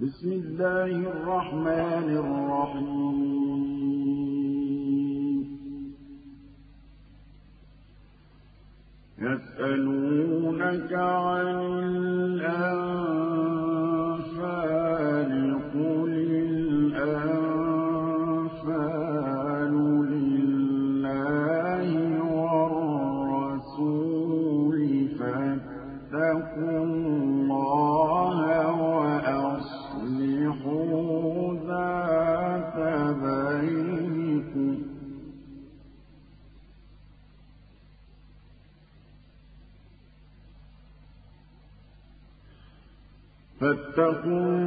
بسم الله الرحمن الرحيم. يسألونك عن الأنفال فاتقوا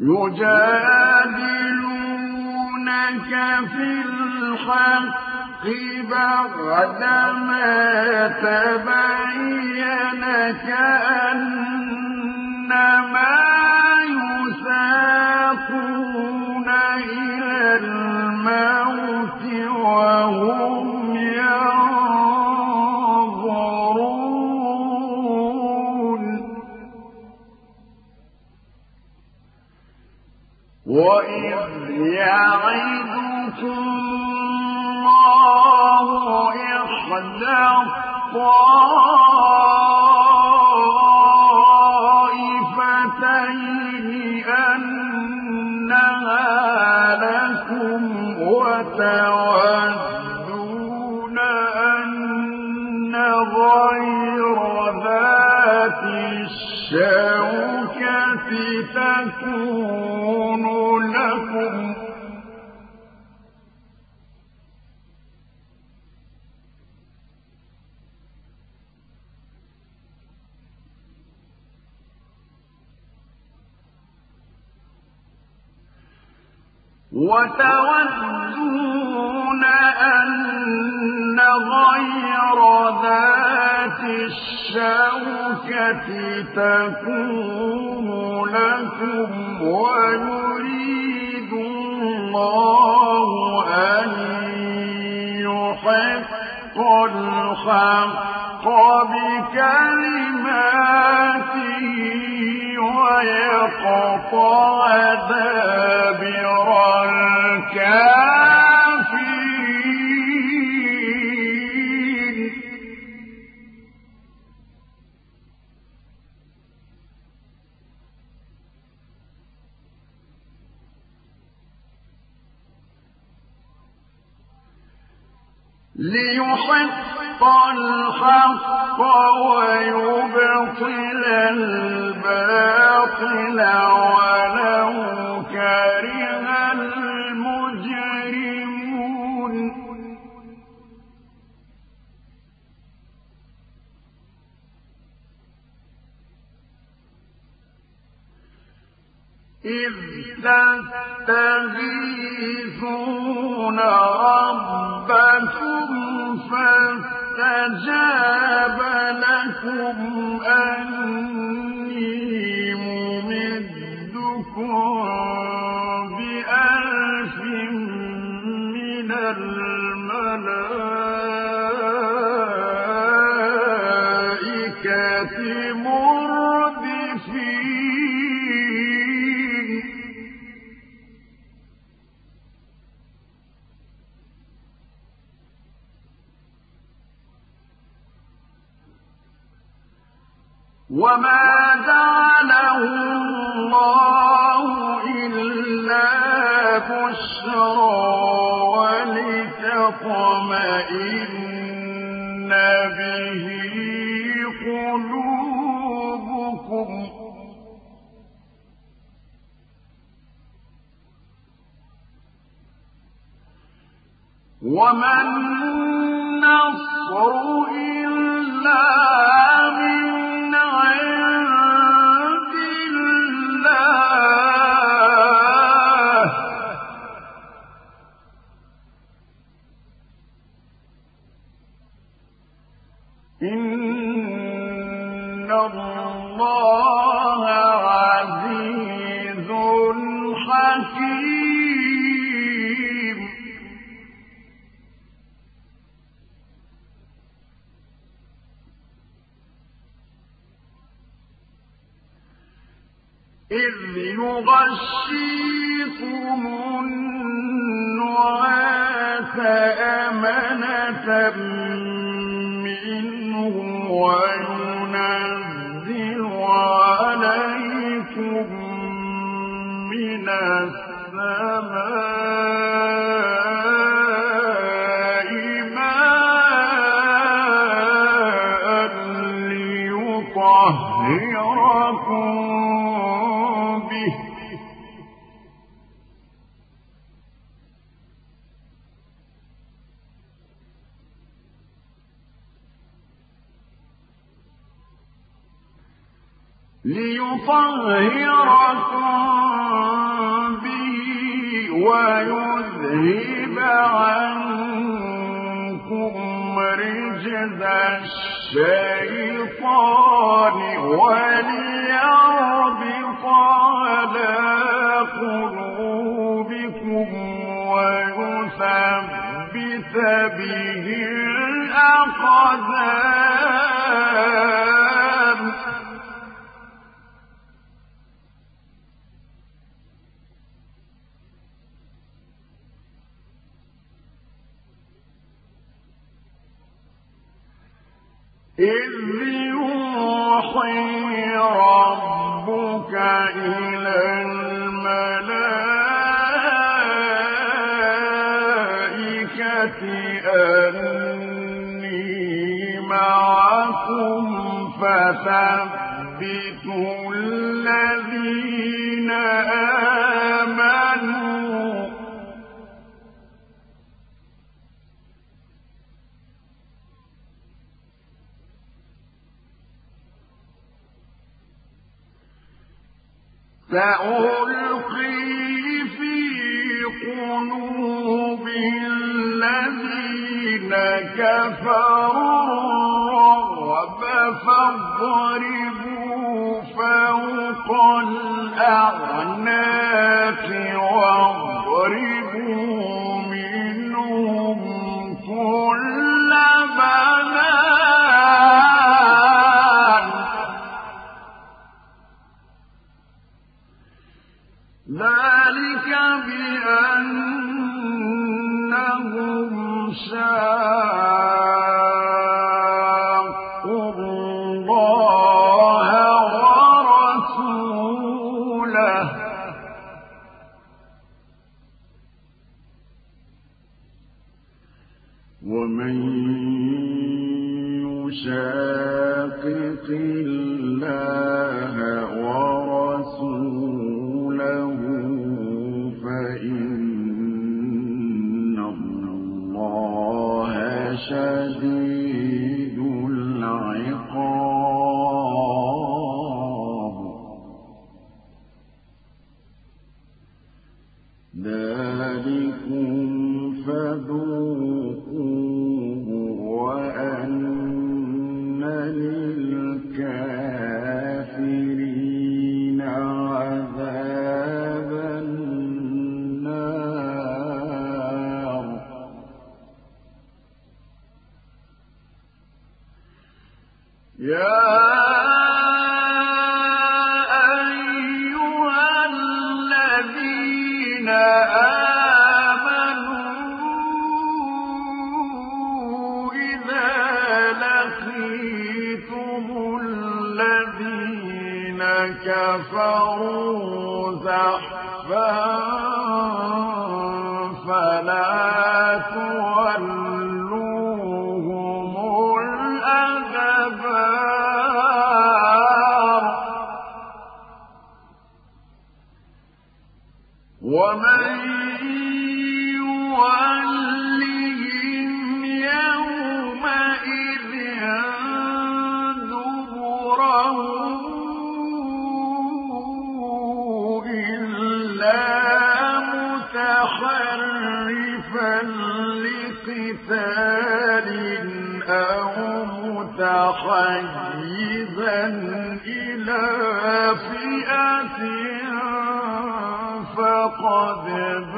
يجادلونك في الحق بعدما تبين كأنما وإذ يعدكم الله إحدى الطائفتين أنها لكم وتودون أن غير ذات الشوكة تكون لكم وتودون أن غير ذات الشوكة تكون لكم ويريد الله أن يحق الحق بكلماته ويقطع دابر الكافرين. ليحق الحق ويبطل الباطل ولو كره المجرمون. إذ تستغيثون ربكم فاستجاب لكم أني ممدكم. وما جعله الله إلا بشرى ولتطمئن به قلوبكم وما النصر إلا إذ يغشيكم النعاس أمنة منه وينزل ليطهركم به ويذهب عنكم رجز الشيطان وليربط على قلوبكم ويثبت به الأقدام. الأعناق واضربوا منهم كل قتال أو متحيزا إلى فئة فقد باع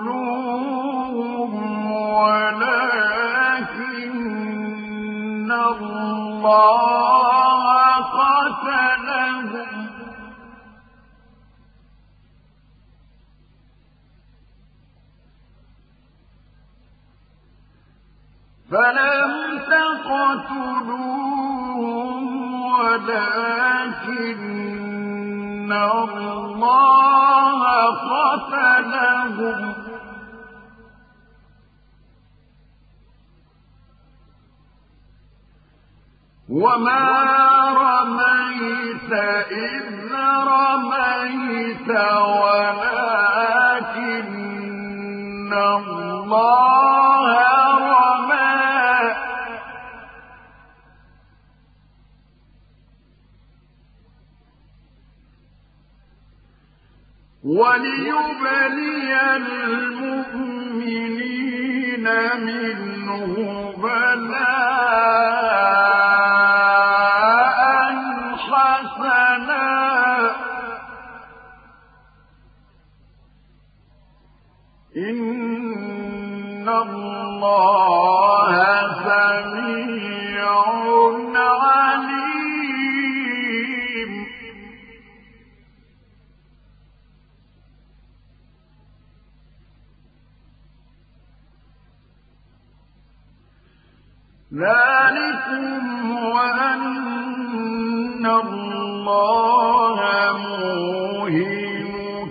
تقتلوهم ولكن الله قتلهم. فلم تقتلوهم ولكن إن الله قتلهم. وما رميت إذ رميت ولكن الله وليبلي المؤمنين منه بلاء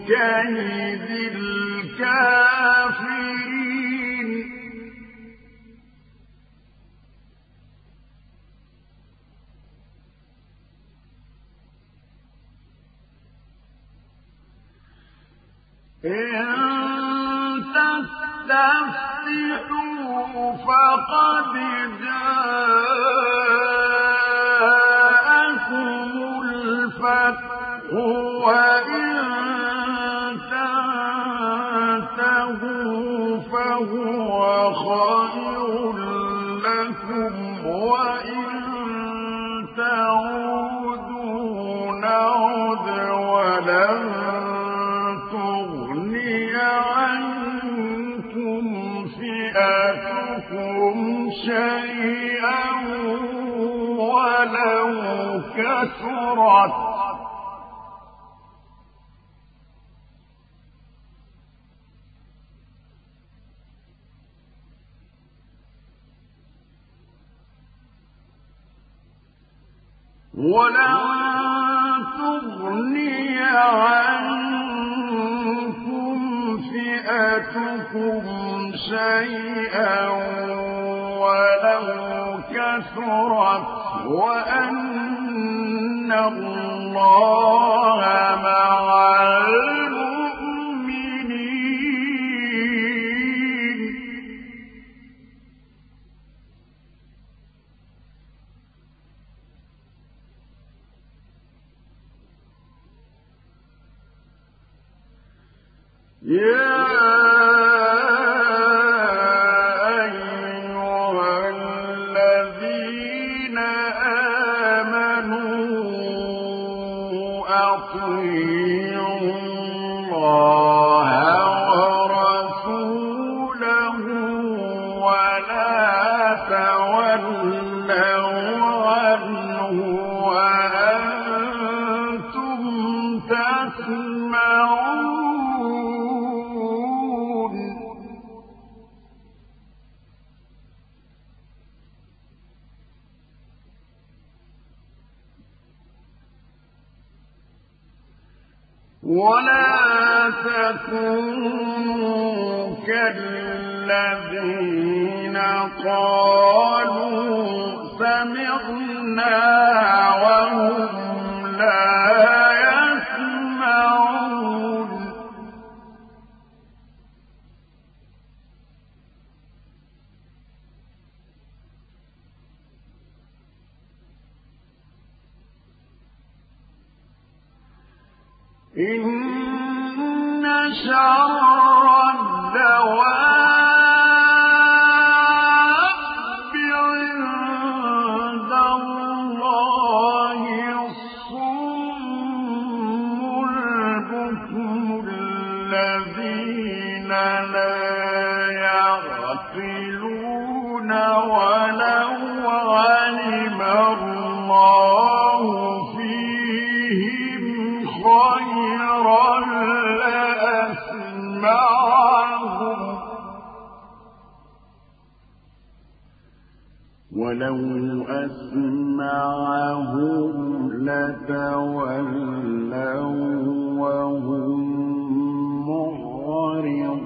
كيد الكافرين. إن فقد جاءكم وإن فهو خير لكم وإن تعودوا نعد ولن تغني عنكم فئتكم شيئا ولو كثرت تغني عنكم فئتكم شيئا ولو كثرت وأن الله مع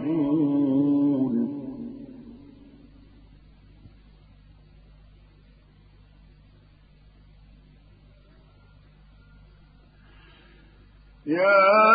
يرجعون يا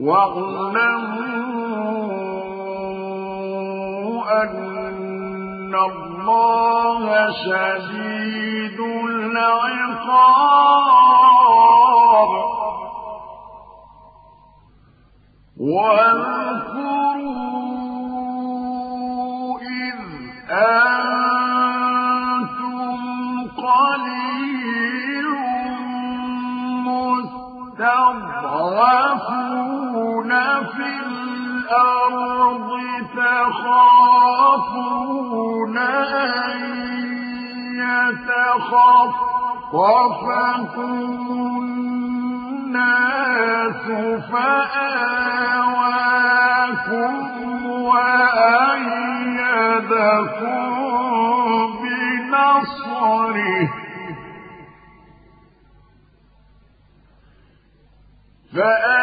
واعلموا أن الله شديد العقاب. واذكروا إذ أنتم قليل مستضعفون. الأرض تخافون أن يتخطفكم الناس فآواكم وأيدكم بنصره فآواكم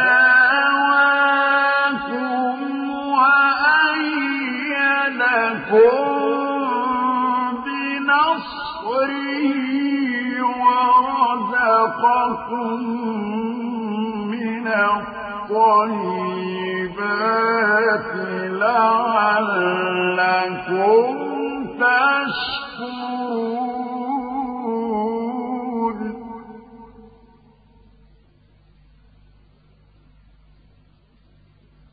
الطيبات لعلكم تشكرون.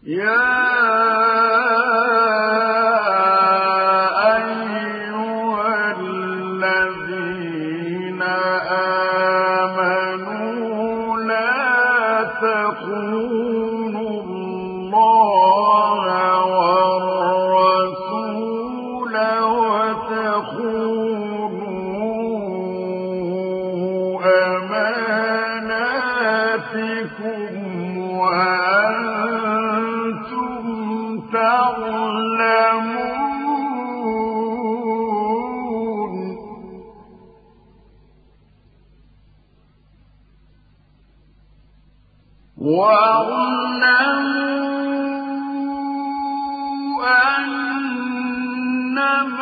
يا واعلموا انما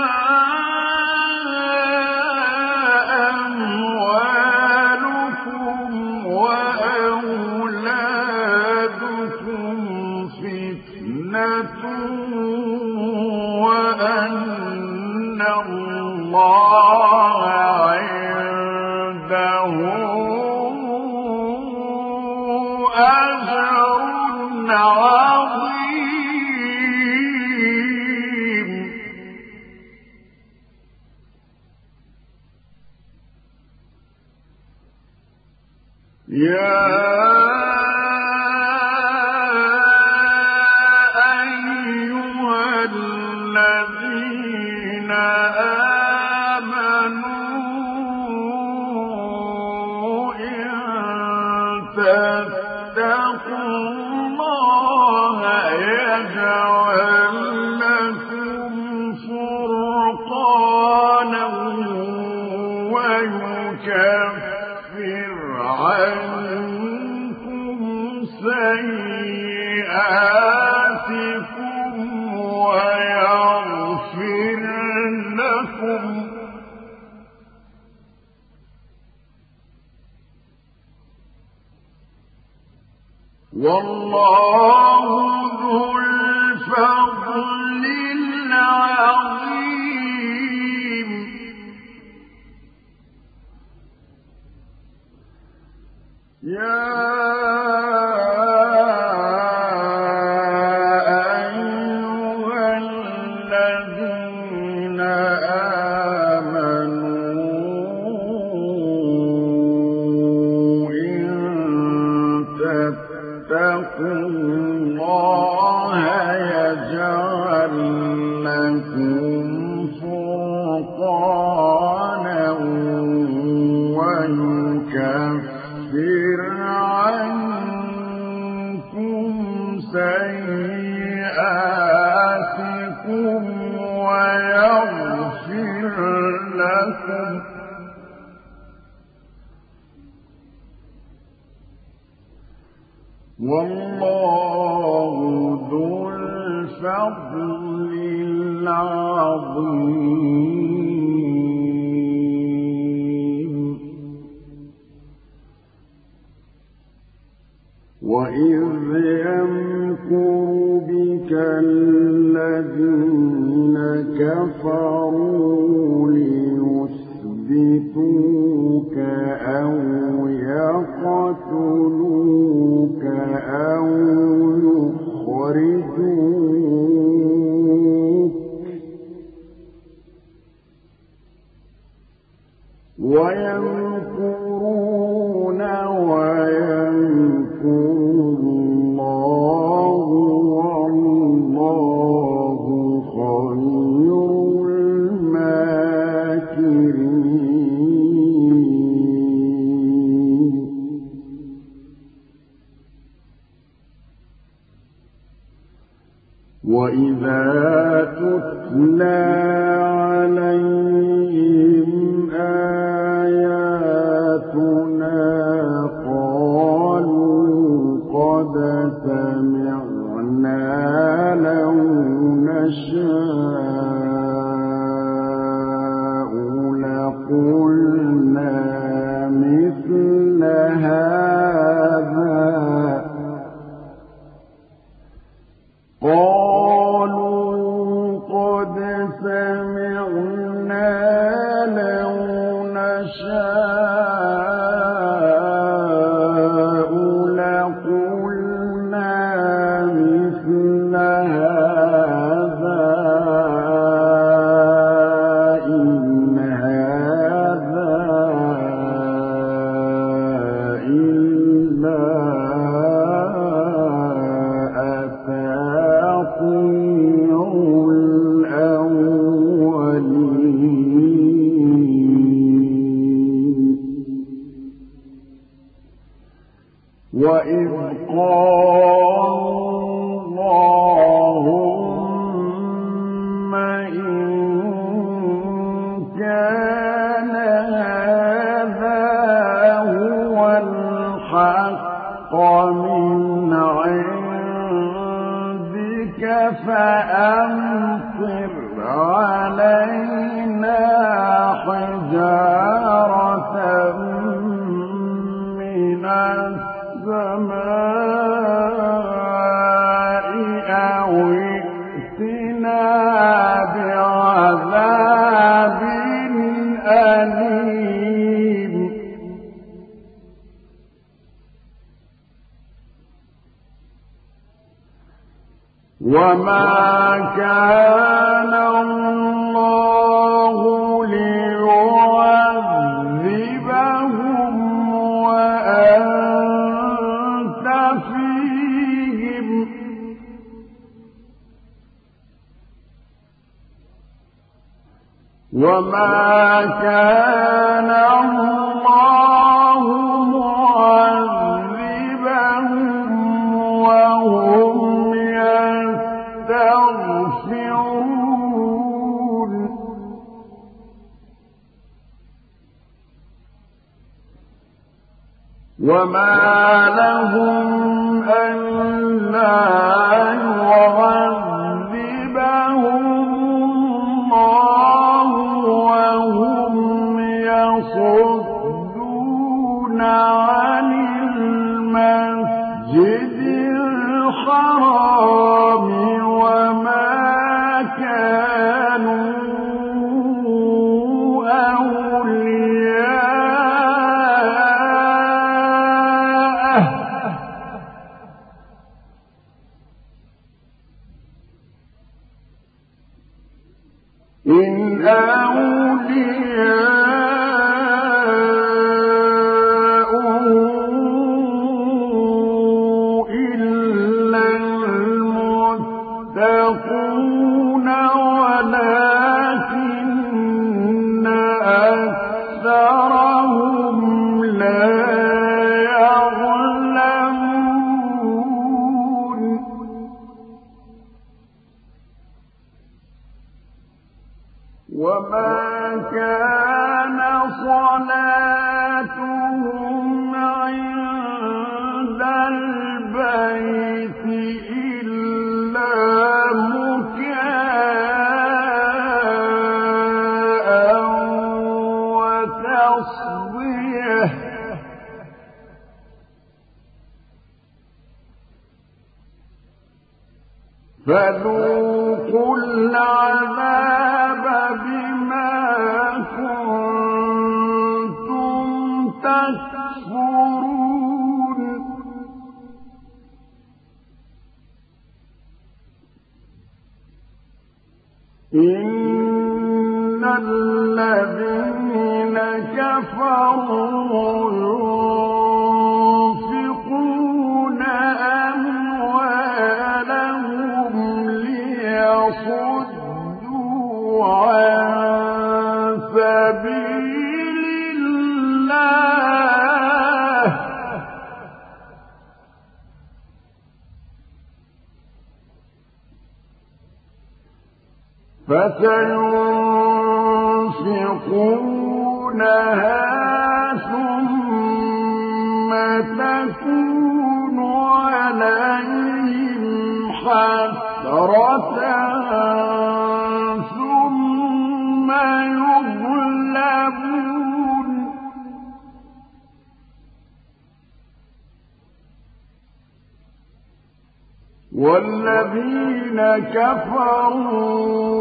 والذين كفروا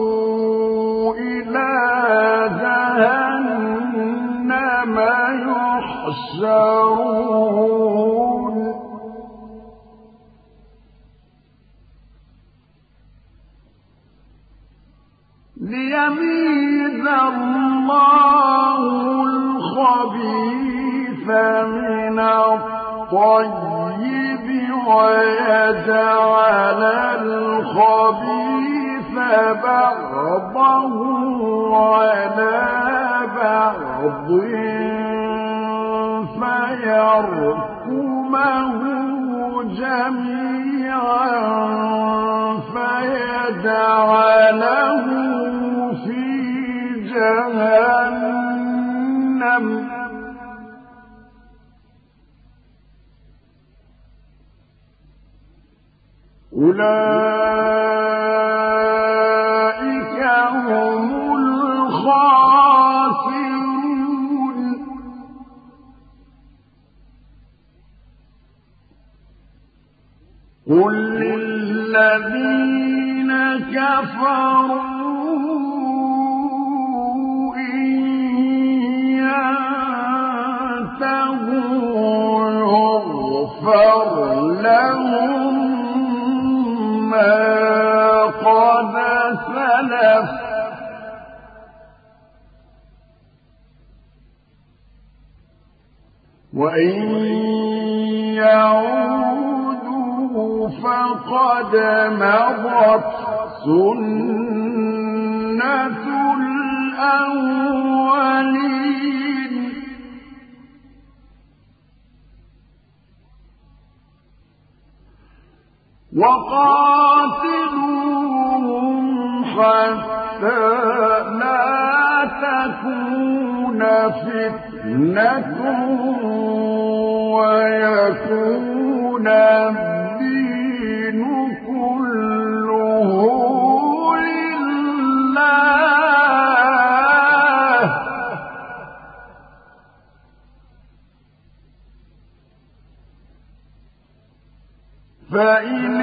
إلى جهنم يحشرون. ليميز الله الخبيث من الطيب. ويجعل الخبيث بعضه على بعض فيركمه جميعا فيجعله في جهنم. أولئك هم الخاسرون. قل للذين كفروا يغفر لهم ما قد سلف. وإن يعودوا فقد مضت سنة الأولين. وقاتلوهم حتى لا تكون فتنة ويكون فإن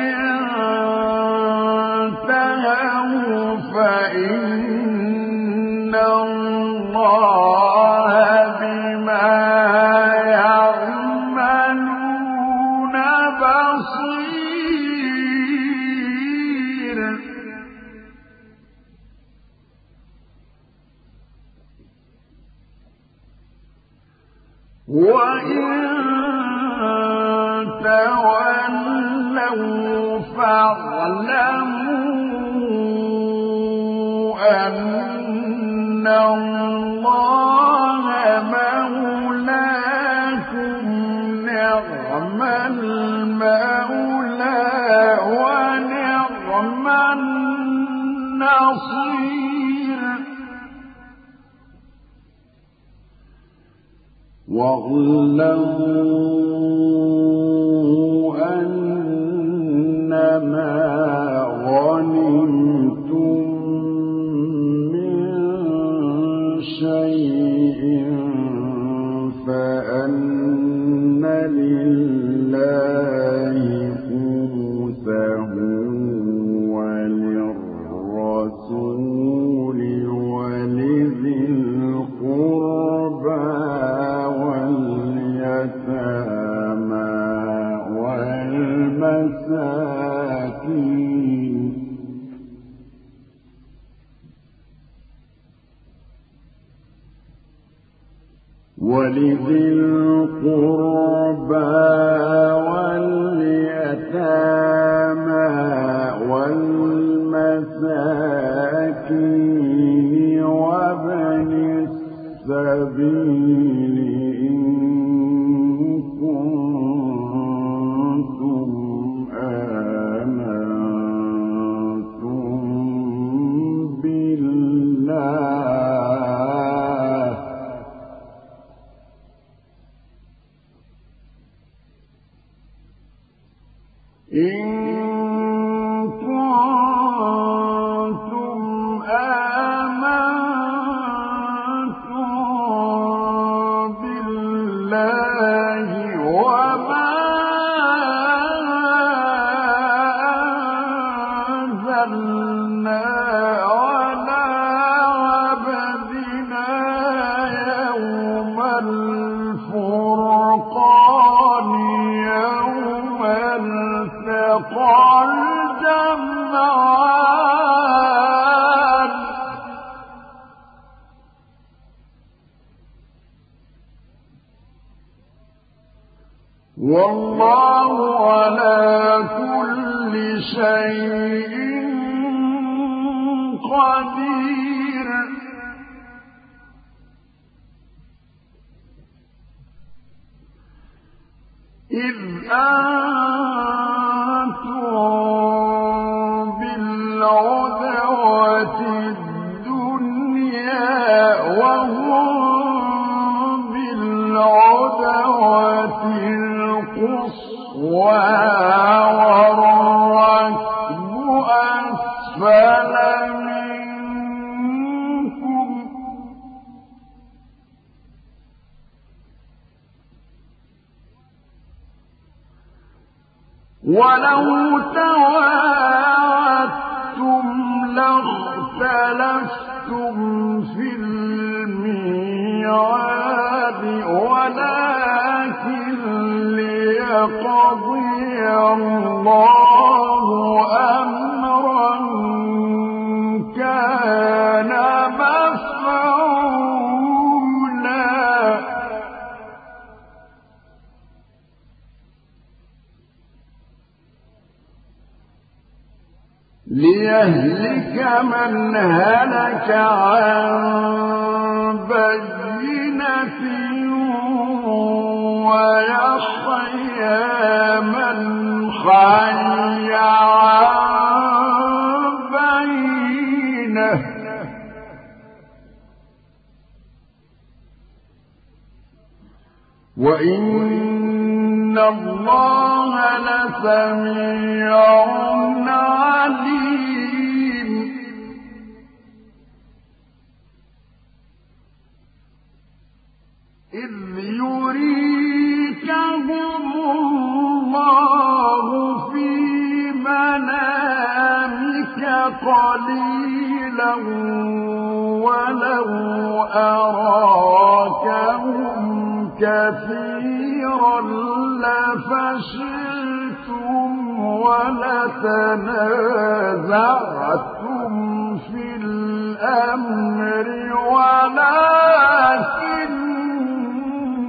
واعلموا به ليهلك من هلك عن بينة ويحيى من حي عن بينة. وإن الله لسميع عليم. يريكهم الله في منامك قليلا ولو كثيرا ولتنازعتم في الأمر ولكن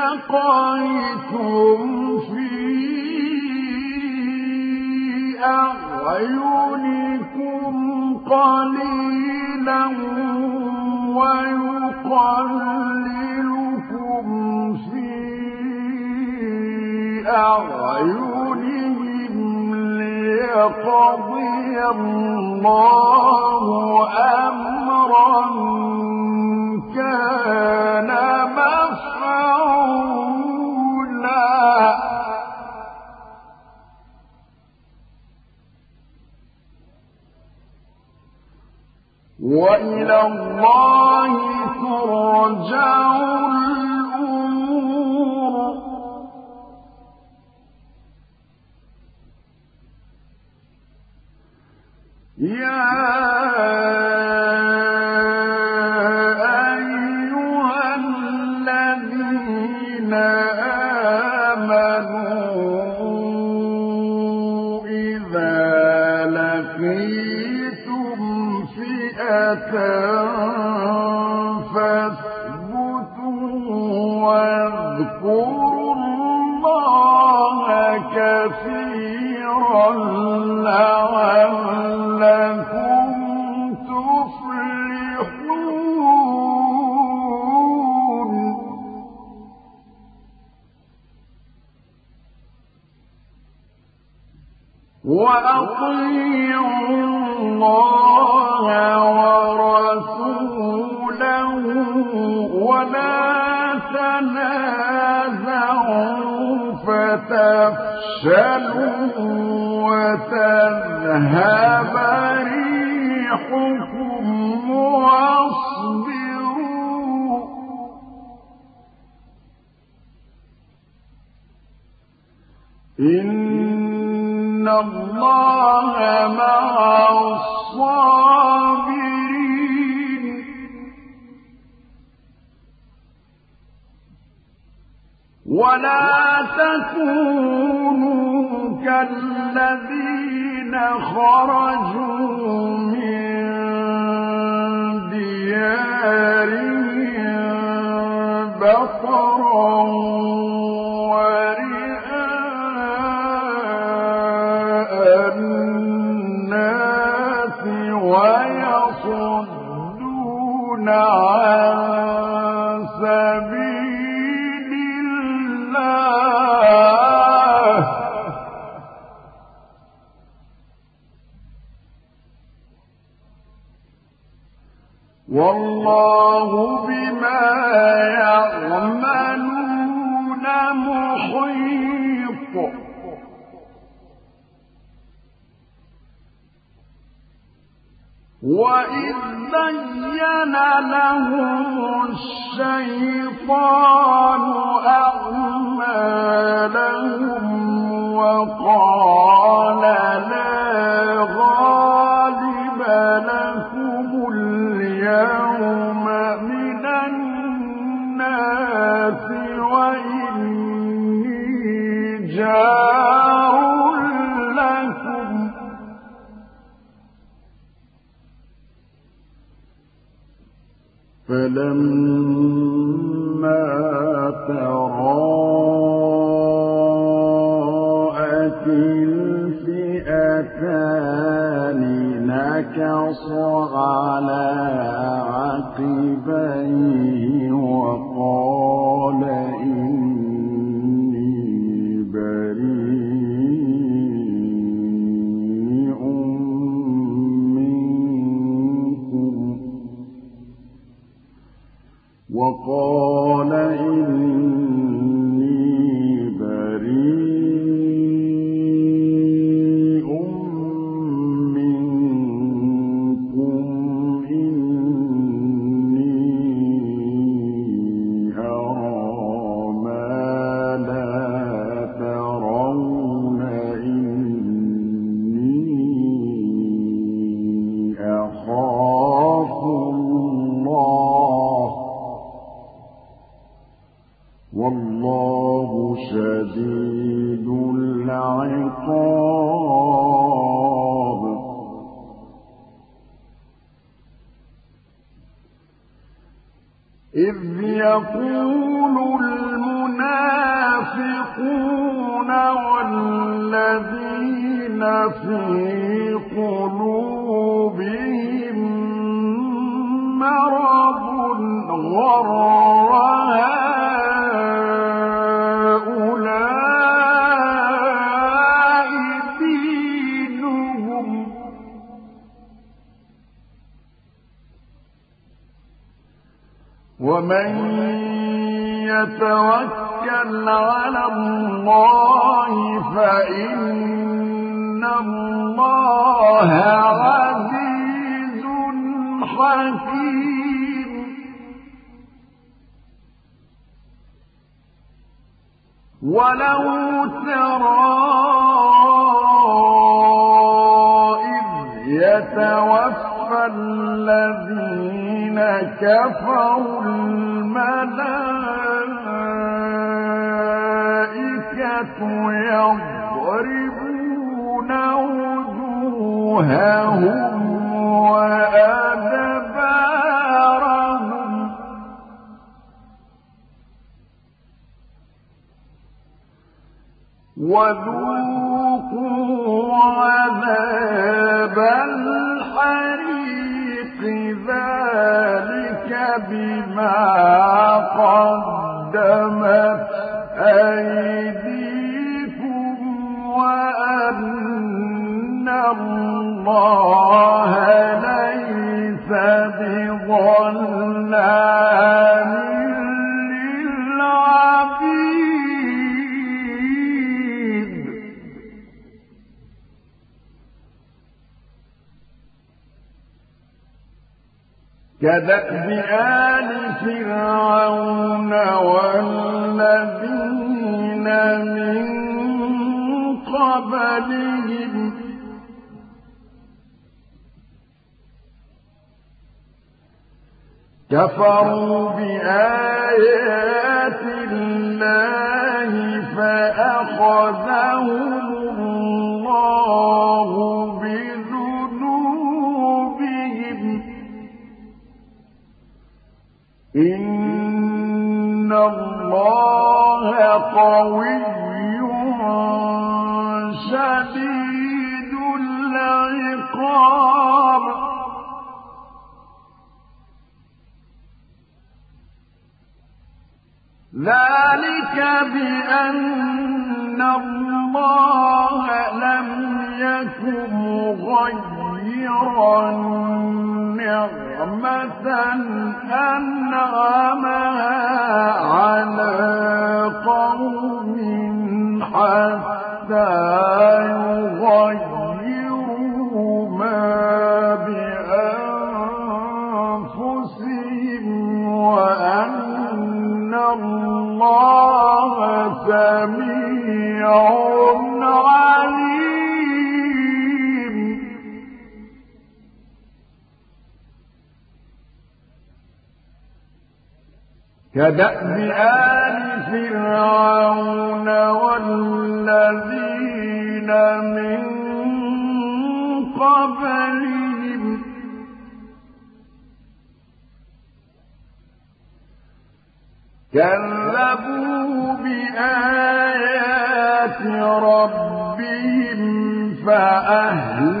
التقيتم في أعينكم قليلا ويقللكم في أعينهم ليقضي الله أمرا وإلى الله ترجع الأمور. يا كثيرا لعلكم تفلحون. وأطيعوا الله ورسوله ولا تنازعوا وتذهب ريحكم واصبروا. إن الله مع الصابرين. ولا تكونوا كالذين خرجوا من ديارهم بطرا شديد العقاب. إذ يقول المنافقون والذين في قلوبهم مرض غر ومن يتوكل على الله فإن الله عزيز حكيم. ولو ترى إذ يتوفى الذين كفروا الملائكة يضربون وجوههم وأدبارهم. وذوقوا عذاب ذلك بما قدمت أيديكم وأن الله ليس كدأب آل فرعون والذين من قبلهم. كفروا بآيات الله فأخذهم إن الله قوي شديد العقاب ذلك بأن الله لم يكن مغيرا نعمة أنعمها على قوم حتى يغيروا ما بأنفسهم وأن الله سميع كدأب آل فرعون والذين من قبلهم. كذبوا بآيات ربهم فأهلكناهم.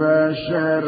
وشر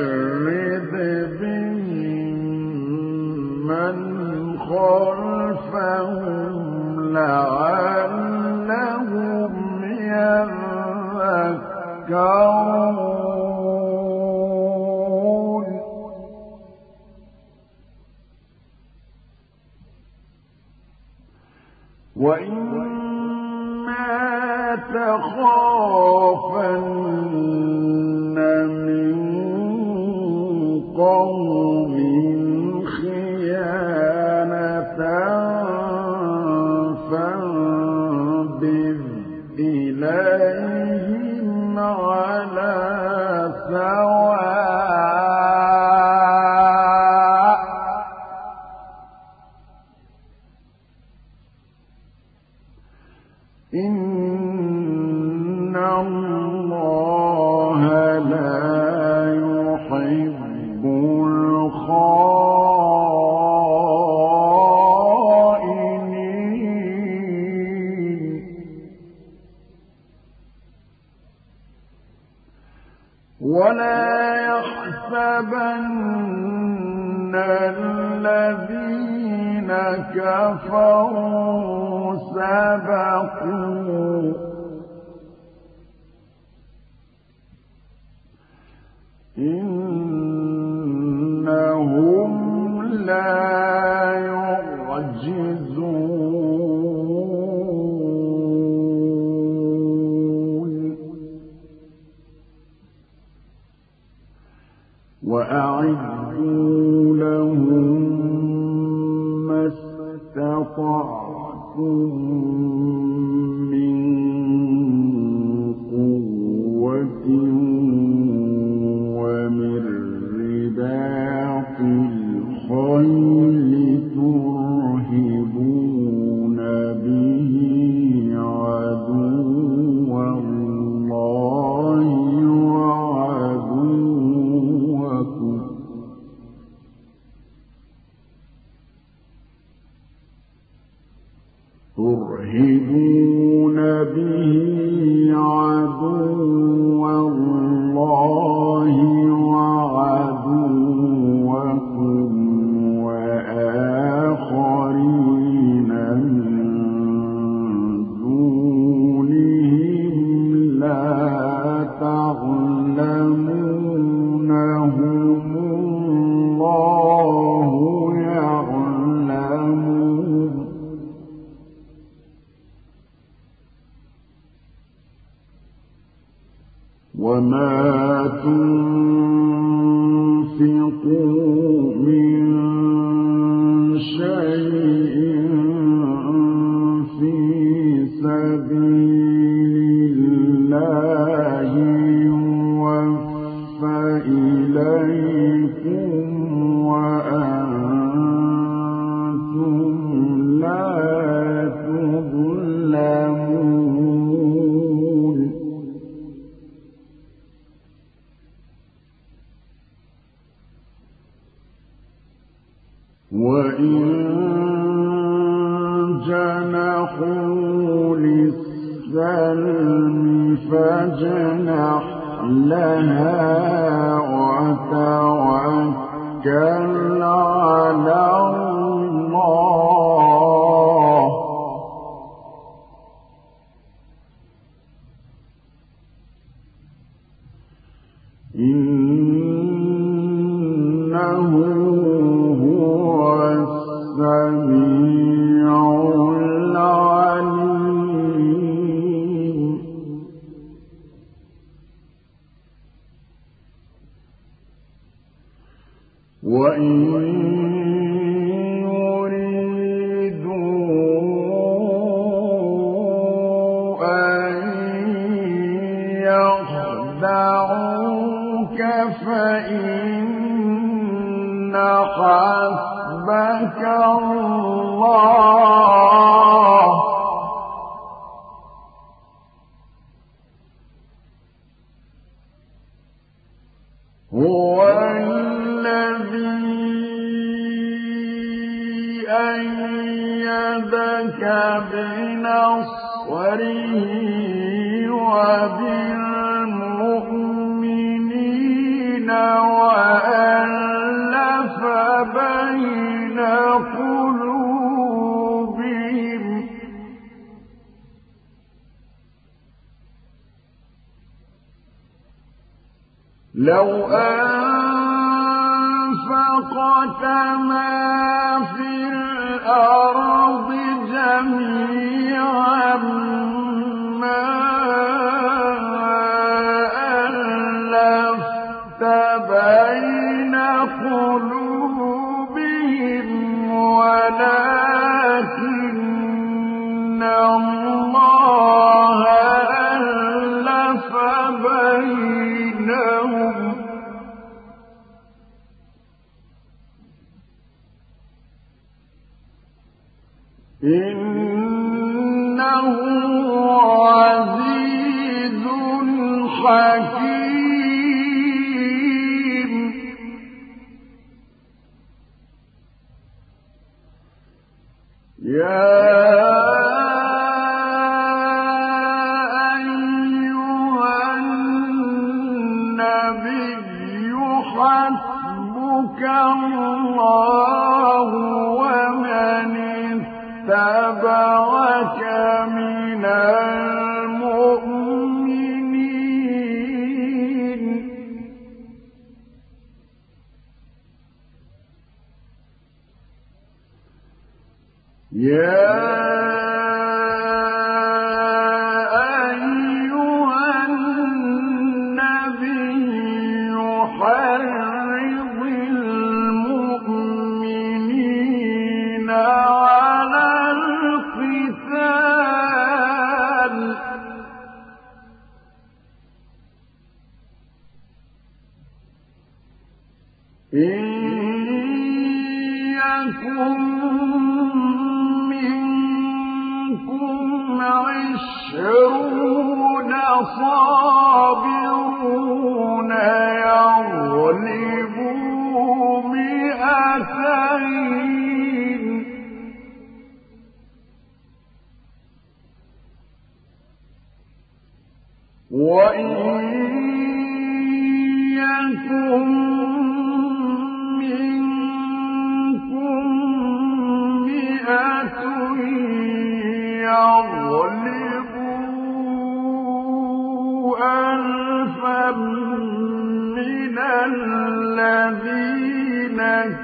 من الذين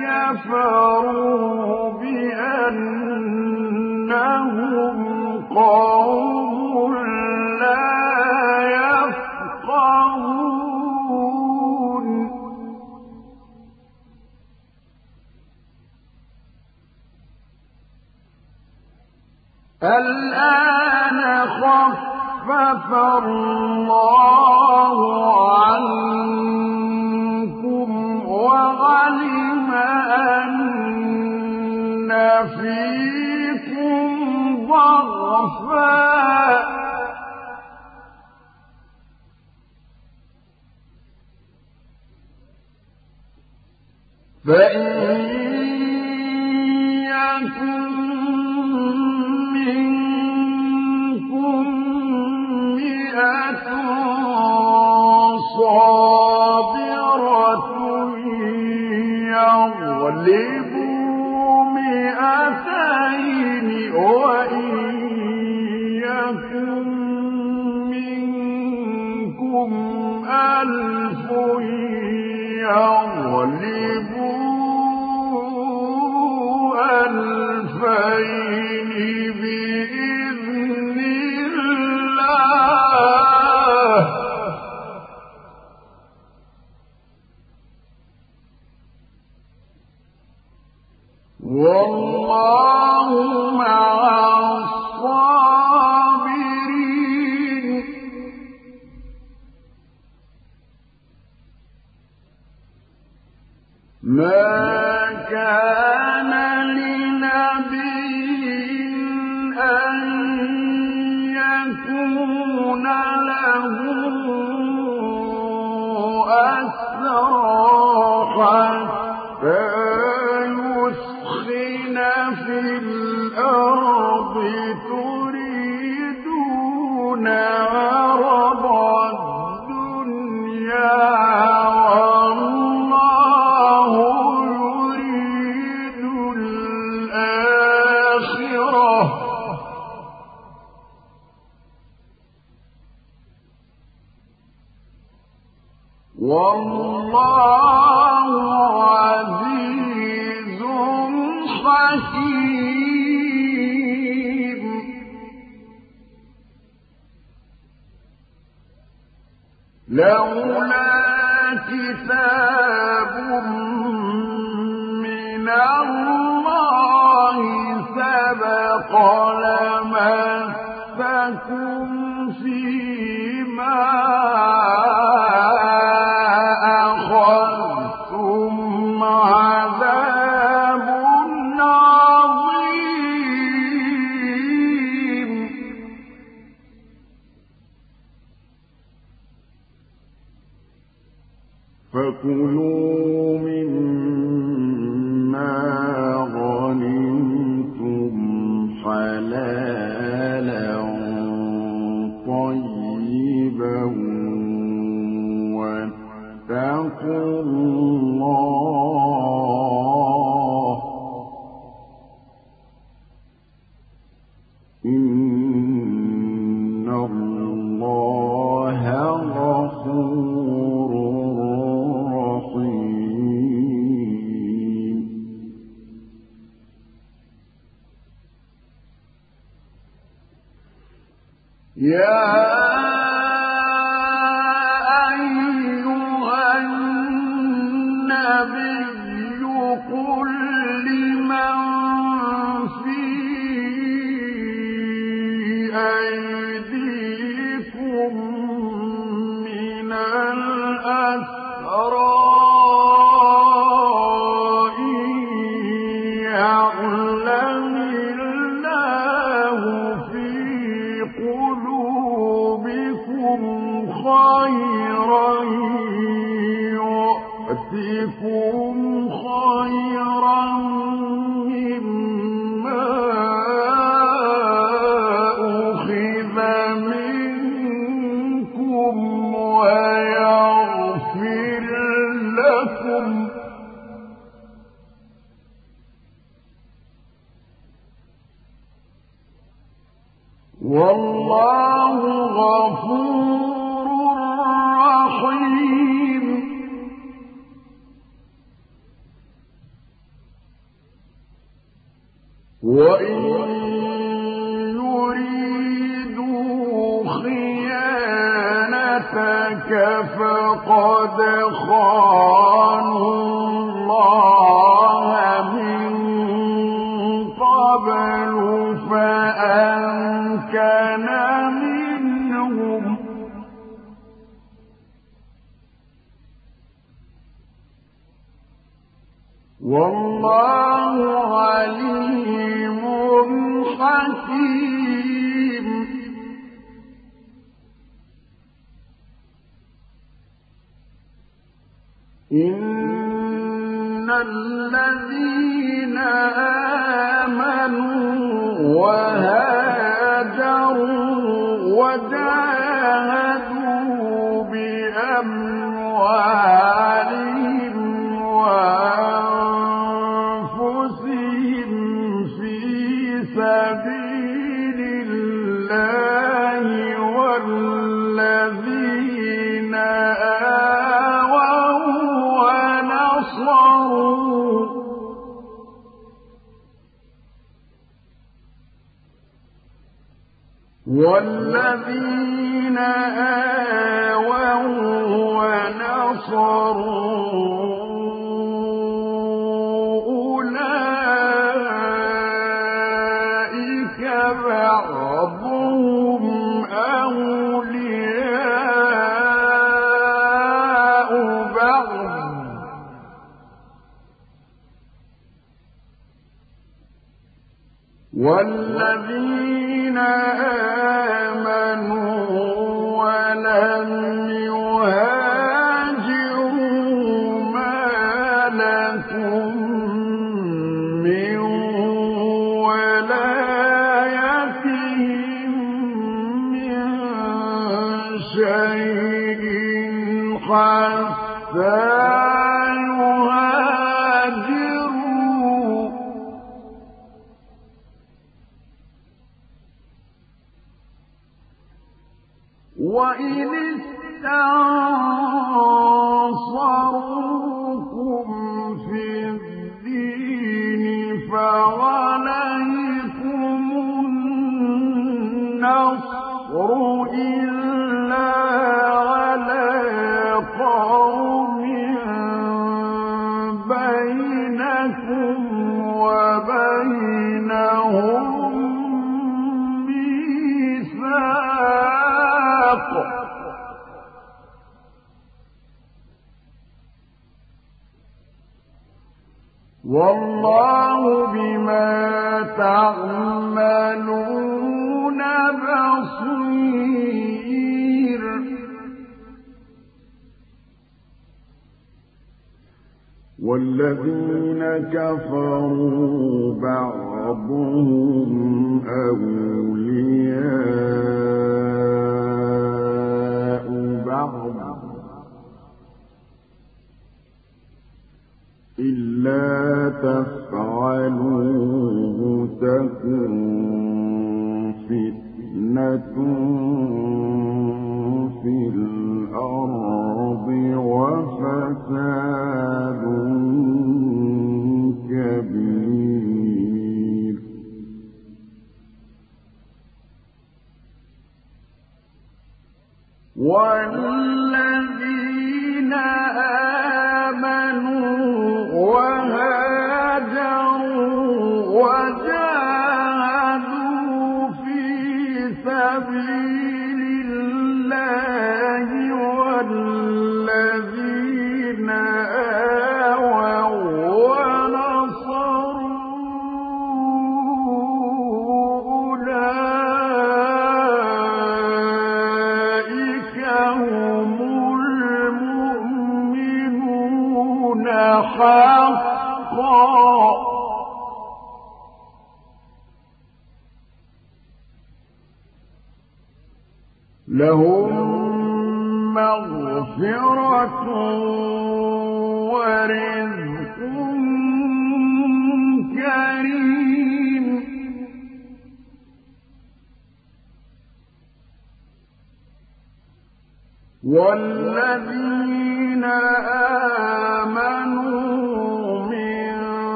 كفروا بأنهم قوم لا يفقهون. الآن خف خفف الله عنكم وعلم أن فيكم ضعفا فإن يكن يغلبوا مئتين وإن يكن منكم ألف يغلبوا ألفين والله مع الصابرين. ما كان لنبي أن يكون له أسرى